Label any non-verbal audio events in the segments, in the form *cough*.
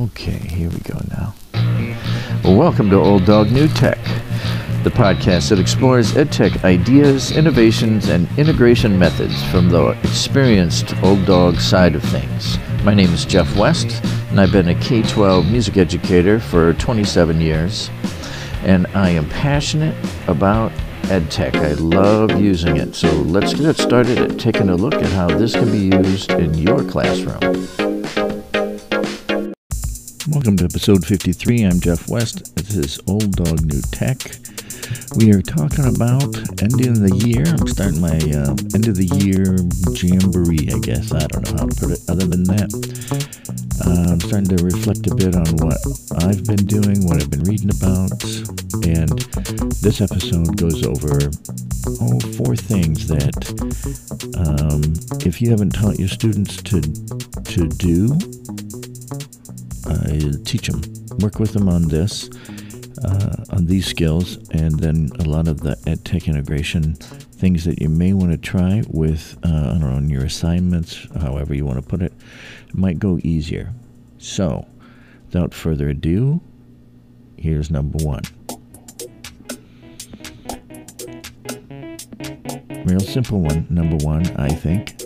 Okay, here we go now. Welcome to Old Dog New Tech, the podcast that explores EdTech ideas, innovations, and integration methods from the experienced old dog side of things. My name is Jeff West, and I've been a K 12 music educator for 27 years, and I am passionate about EdTech. I love using it. So let's get started at taking a look at how this can be used in your classroom. Welcome to episode 53. I'm Jeff West. This is Old Dog New Tech. We are talking about ending the year. I'm starting my uh, end of the year jamboree, I guess. I don't know how to put it other than that. Uh, I'm starting to reflect a bit on what I've been doing, what I've been reading about, and this episode goes over oh, four things that um, if you haven't taught your students to to do, teach them, work with them on this, uh, on these skills, and then a lot of the ed tech integration things that you may want to try with, uh, I don't know, on your assignments, however you want to put it, might go easier. So, without further ado, here's number one. Real simple one, number one, I think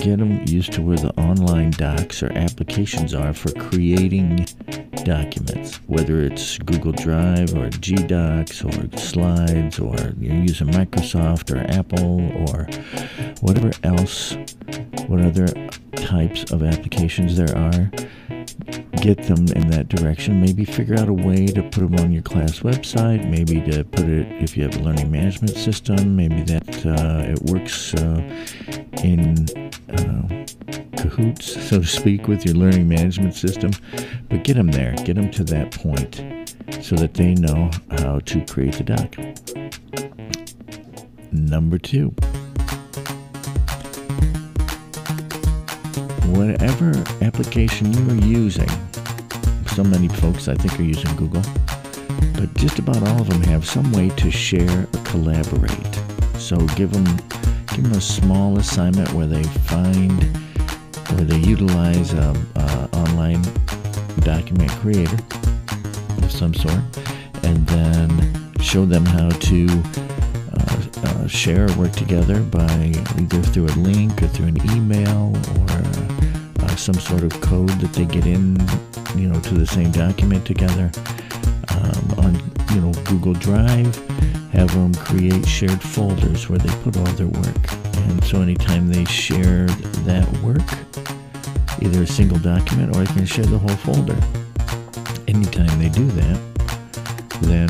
get them used to where the online docs or applications are for creating documents, whether it's Google Drive or G Docs or Slides or you're using Microsoft or Apple or whatever else, what other types of applications there are. Get them in that direction. Maybe figure out a way to put them on your class website. Maybe to put it if you have a learning management system. Maybe that uh, it works uh, in uh, cahoots, so to speak, with your learning management system. But get them there, get them to that point so that they know how to create the doc. Number two. Whatever application you are using, so many folks I think are using Google, but just about all of them have some way to share or collaborate. So give them give them a small assignment where they find, where they utilize an online document creator of some sort, and then show them how to uh, uh, share or work together by either through a link or through an email or uh, some sort of code that they get in, you know, to the same document together. Um, you know, Google Drive have them create shared folders where they put all their work. And so anytime they share that work, either a single document or they can share the whole folder. Anytime they do that, then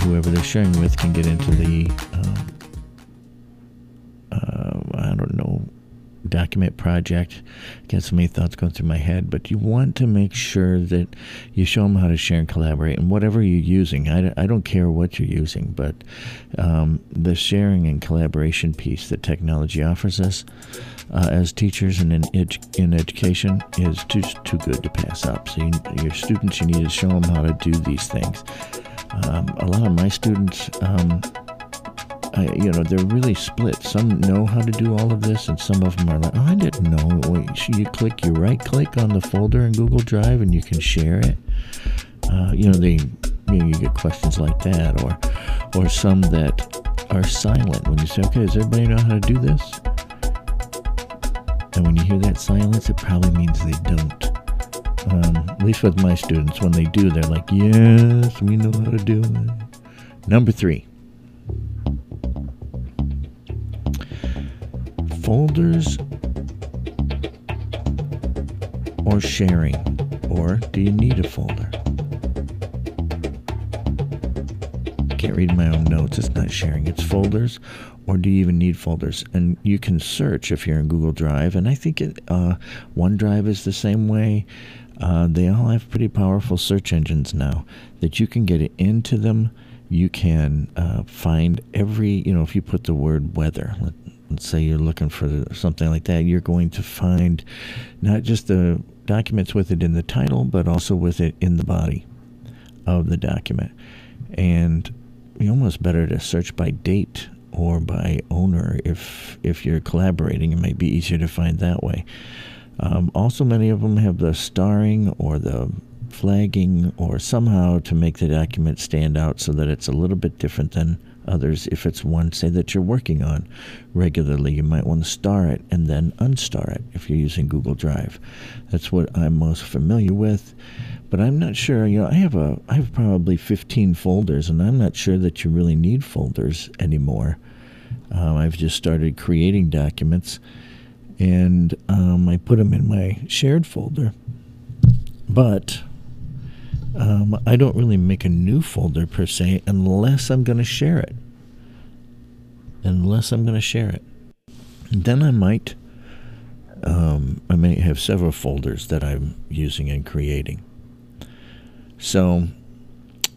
whoever they're sharing with can get into the project. Get so many thoughts going through my head, but you want to make sure that you show them how to share and collaborate and whatever you're using. I, I don't care what you're using, but um, the sharing and collaboration piece that technology offers us uh, as teachers and in, edu- in education is too, too good to pass up. So you, your students, you need to show them how to do these things. Um, a lot of my students, um, I, you know, they're really split. Some know how to do all of this, and some of them are like, oh, I didn't know. Wait, you click, you right click on the folder in Google Drive, and you can share it. Uh, you know, they, you know, you get questions like that, or, or some that are silent when you say, okay, does everybody know how to do this? And when you hear that silence, it probably means they don't. Um, at least with my students, when they do, they're like, yes, we know how to do it. Number three, folders or sharing? Or do you need a folder? I can't read my own notes. It's not sharing, it's folders. Or do you even need folders? And you can search if you're in Google Drive. And I think it, uh, OneDrive is the same way. Uh, they all have pretty powerful search engines now that you can get into them. You can uh, find every, you know, if you put the word weather, let's say you're looking for something like that, you're going to find not just the documents with it in the title, but also with it in the body of the document. And you almost better to search by date or by owner if if you're collaborating. It might be easier to find that way. Um, also, many of them have the starring or the flagging or somehow to make the document stand out so that it's a little bit different than others. If it's one, say, that you're working on regularly, you might want to star it and then unstar it if you're using Google Drive. That's what I'm most familiar with. But I'm not sure. You know, I have a I have probably 15 folders, and I'm not sure that you really need folders anymore. Um, I've just started creating documents, and um, I put them in my shared folder. But um, I don't really make a new folder per se unless I'm going to share it. Unless I'm going to share it. And then I might um, I may have several folders that I'm using and creating. So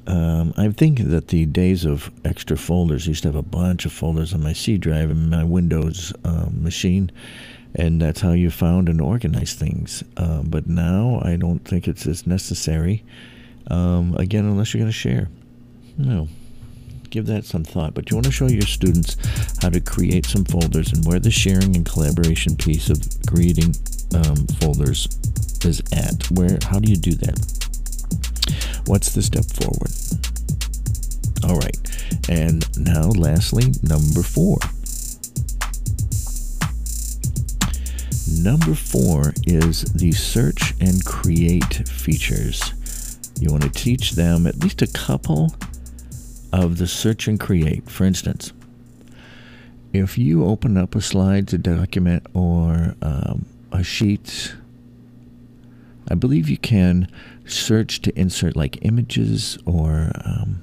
um, I think that the days of extra folders used to have a bunch of folders on my C drive and my Windows um, machine, and that's how you found and organized things. Um, but now I don't think it's as necessary um, again, unless you're going to share. No. Give that some thought. But you want to show your students how to create some folders and where the sharing and collaboration piece of creating um, folders is at. Where? How do you do that? What's the step forward? All right. And now, lastly, number four. Number four is the search and create features. You want to teach them at least a couple of the search and create. For instance, if you open up a slides, a document, or um, a sheet, I believe you can search to insert like images or um,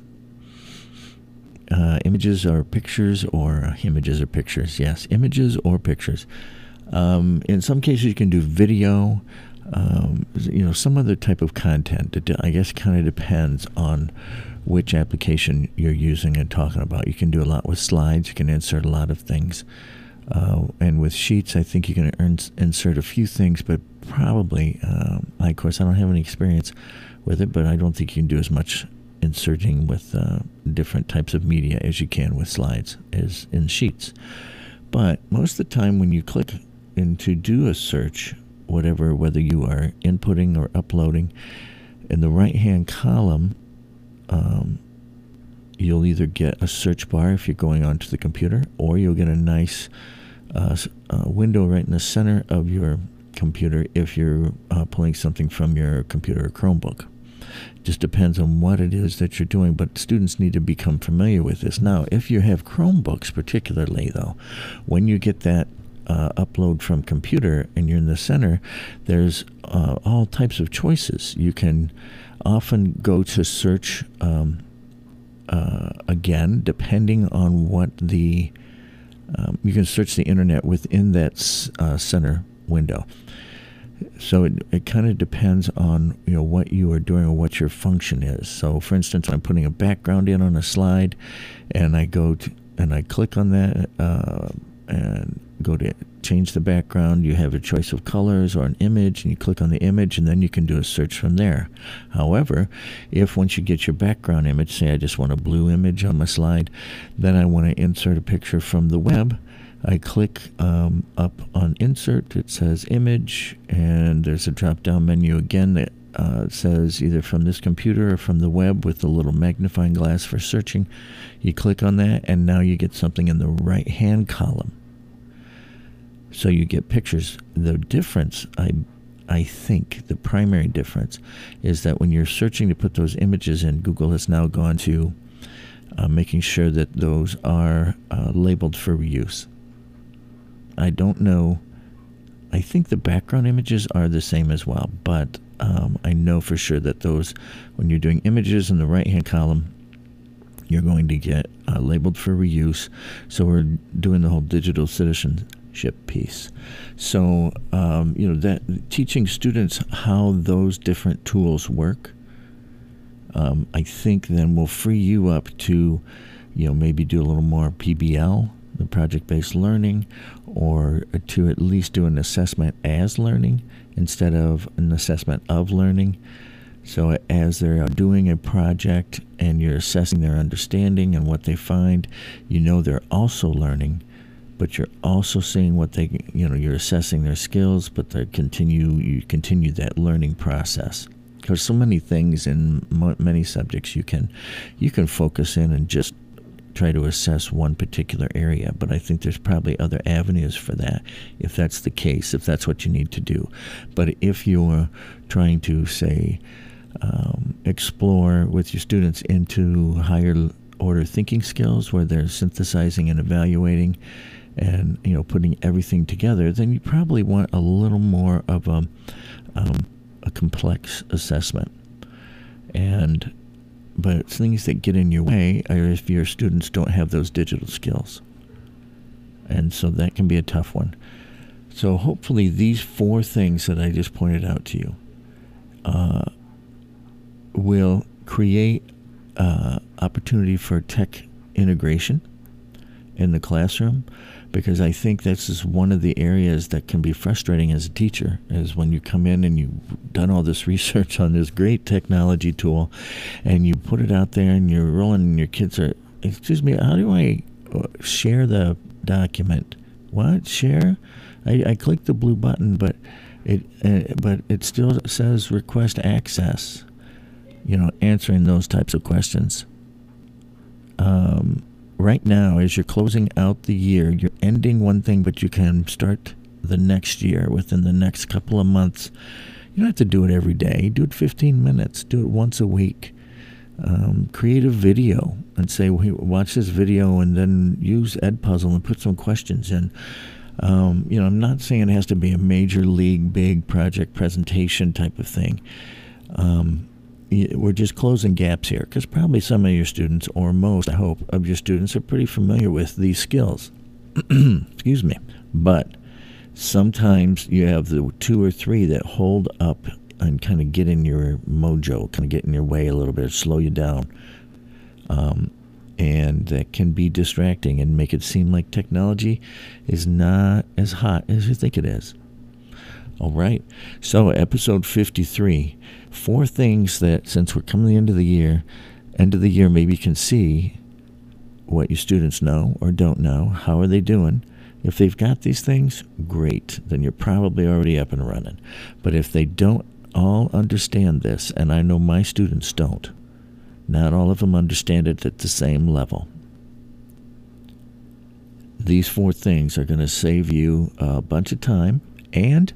uh, images or pictures or uh, images or pictures. Yes, images or pictures. Um, in some cases, you can do video um, you know, some other type of content. It, I guess kind of depends on which application you're using and talking about. You can do a lot with slides. You can insert a lot of things. Uh, and with sheets, I think you can insert a few things, but probably, um, I, of course, I don't have any experience with it, but I don't think you can do as much inserting with uh, different types of media as you can with slides as in sheets. But most of the time, when you click in to do a search whatever, whether you are inputting or uploading, in the right hand column, um, you'll either get a search bar if you're going onto the computer, or you'll get a nice uh, uh, window right in the center of your computer if you're uh, pulling something from your computer or Chromebook. Just depends on what it is that you're doing, but students need to become familiar with this. Now, if you have Chromebooks, particularly though, when you get that uh, upload from computer and you're in the center, there's uh, all types of choices. You can often go to search um, uh, again, depending on what the um, you can search the internet within that uh, center window. So it, it kind of depends on you know what you are doing or what your function is. So for instance, I'm putting a background in on a slide, and I go to and I click on that uh, and go to change the background. You have a choice of colors or an image, and you click on the image, and then you can do a search from there. However, if once you get your background image, say I just want a blue image on my slide, then I want to insert a picture from the web. I click um, up on insert, it says image, and there's a drop down menu again that uh, says either from this computer or from the web with the little magnifying glass for searching. You click on that, and now you get something in the right hand column. So you get pictures. The difference, I, I think, the primary difference is that when you're searching to put those images in, Google has now gone to uh, making sure that those are uh, labeled for reuse. I don't know. I think the background images are the same as well, but um, I know for sure that those, when you're doing images in the right hand column, you're going to get uh, labeled for reuse. So we're doing the whole digital citizen piece. So, um, you know, that teaching students how those different tools work, um, I think then will free you up to, you know, maybe do a little more PBL, the project-based learning, or to at least do an assessment as learning instead of an assessment of learning. So as they're doing a project and you're assessing their understanding and what they find, you know they're also learning but you're also seeing what they, you know, you're assessing their skills, but they continue, you continue that learning process. Because so many things in many subjects you can, you can focus in and just try to assess one particular area, but I think there's probably other avenues for that if that's the case, if that's what you need to do. But if you're trying to, say, um, explore with your students into higher order thinking skills where they're synthesizing and evaluating and you know putting everything together, then you probably want a little more of a um, a complex assessment. And but things that get in your way are if your students don't have those digital skills, and so that can be a tough one. So hopefully these four things that I just pointed out to you uh, will create uh, opportunity for tech integration in the classroom because I think this is one of the areas that can be frustrating as a teacher is when you come in and you've done all this *laughs* research on this great technology tool and you put it out there and you're rolling and your kids are excuse me how do I uh, share the document? What? Share? I, I click the blue button but it uh, but it still says request access you know answering those types of questions. Um, right now, as you're closing out the year, you're ending one thing, but you can start the next year within the next couple of months. You don't have to do it every day. Do it 15 minutes. Do it once a week. Um, create a video and say, well, watch this video and then use Edpuzzle and put some questions in. Um, you know, I'm not saying it has to be a major league, big project presentation type of thing. Um, we're just closing gaps here because probably some of your students, or most, I hope, of your students are pretty familiar with these skills. *clears throat* Excuse me. But sometimes you have the two or three that hold up and kind of get in your mojo, kind of get in your way a little bit, slow you down. Um, and that can be distracting and make it seem like technology is not as hot as you think it is. All right. So, episode 53 four things that, since we're coming to the end of the year, end of the year, maybe you can see what your students know or don't know. How are they doing? If they've got these things, great. Then you're probably already up and running. But if they don't all understand this, and I know my students don't, not all of them understand it at the same level. These four things are going to save you a bunch of time and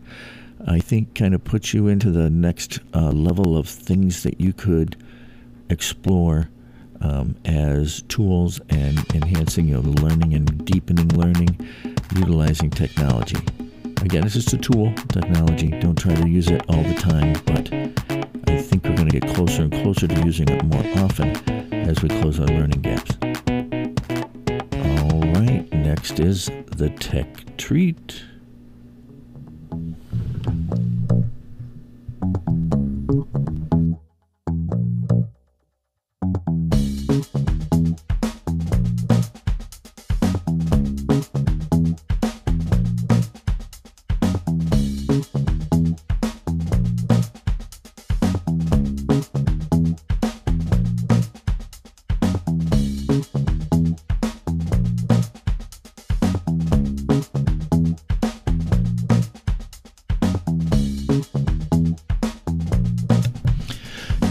I think kind of puts you into the next uh, level of things that you could explore um, as tools and enhancing your learning and deepening learning utilizing technology. Again, it's just a tool, technology. Don't try to use it all the time, but I think we're going to get closer and closer to using it more often as we close our learning gaps. All right, next is the tech treat thank you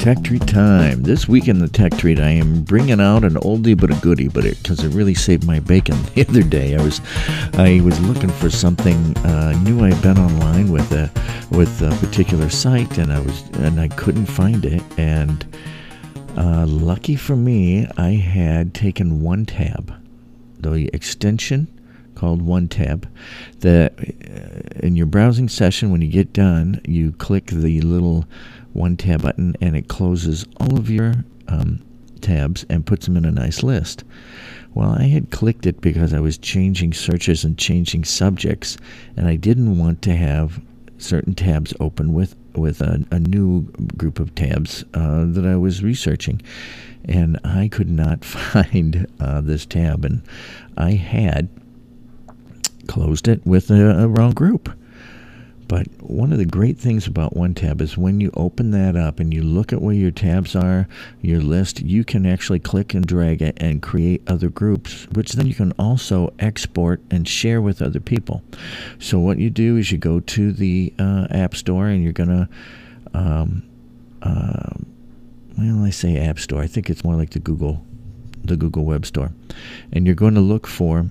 Tech Treat time. This week in the Tech Treat, I am bringing out an oldie but a goodie, but it because it really saved my bacon *laughs* the other day. I was, I was looking for something. Uh, knew I'd been online with a, with a particular site, and I was, and I couldn't find it. And uh, lucky for me, I had taken OneTab, the extension called OneTab. That uh, in your browsing session, when you get done, you click the little OneTab button and it closes all of your um, tabs and puts them in a nice list. Well, I had clicked it because I was changing searches and changing subjects, and I didn't want to have certain tabs open with with a, a new group of tabs uh, that I was researching, and I could not *laughs* find uh, this tab, and I had closed it with a, a wrong group. But one of the great things about OneTab is when you open that up and you look at where your tabs are, your list, you can actually click and drag it and create other groups, which then you can also export and share with other people. So what you do is you go to the uh, App Store and you're going to, um, uh, well, I say App Store. I think it's more like the Google, the Google Web Store, and you're going to look for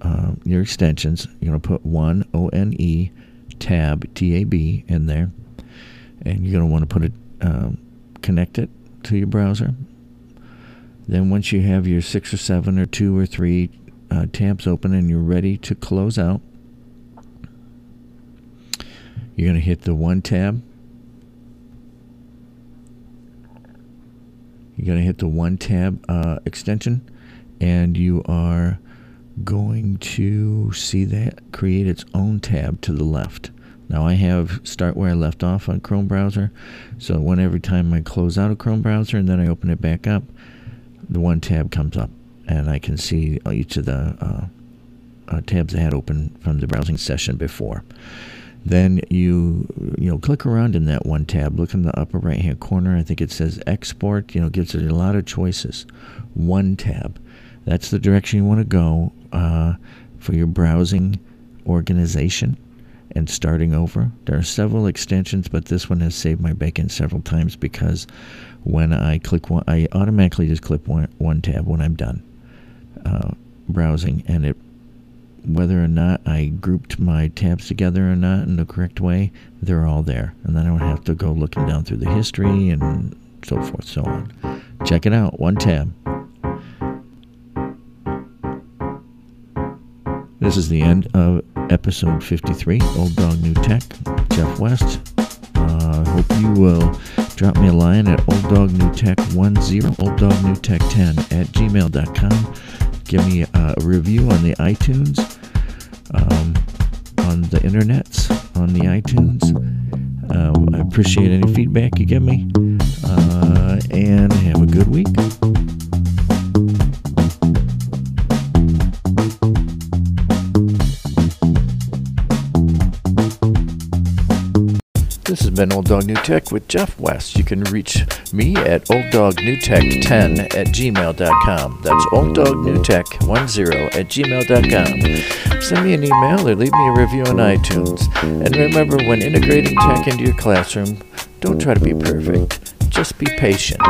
uh, your extensions. You're going to put one O N E tab tab in there, and you're going to want to put it um, connect it to your browser. Then once you have your six or seven or two or three uh, tabs open and you're ready to close out, you're going to hit the OneTab. You're going to hit the OneTab uh, extension, and you are going to see that create its own tab to the left. Now I have start where I left off on Chrome browser, so when every time I close out a Chrome browser and then I open it back up, the OneTab comes up, and I can see each of the uh, uh, tabs I had open from the browsing session before. Then you you know click around in that OneTab. Look in the upper right hand corner. I think it says export. You know gives it a lot of choices. OneTab. That's the direction you want to go uh, for your browsing organization and starting over. There are several extensions, but this one has saved my bacon several times because when I click one, I automatically just click one, OneTab when I'm done uh, browsing, and it whether or not I grouped my tabs together or not in the correct way, they're all there, and then I don't have to go looking down through the history and so forth, so on. Check it out, OneTab. This is the end of episode 53, Old Dog New Tech. Jeff West. Uh, hope you will drop me a line at olddognewtech10, olddognewtech10 at gmail.com. Give me a review on the iTunes, um, on the internets, on the iTunes. Uh, I appreciate any feedback you give me. Uh, and have a good week. Been Old Dog New Tech with Jeff West. You can reach me at olddognewtech10 at gmail.com. That's olddognewtech10 at gmail.com. Send me an email or leave me a review on iTunes. And remember, when integrating tech into your classroom, don't try to be perfect, just be patient.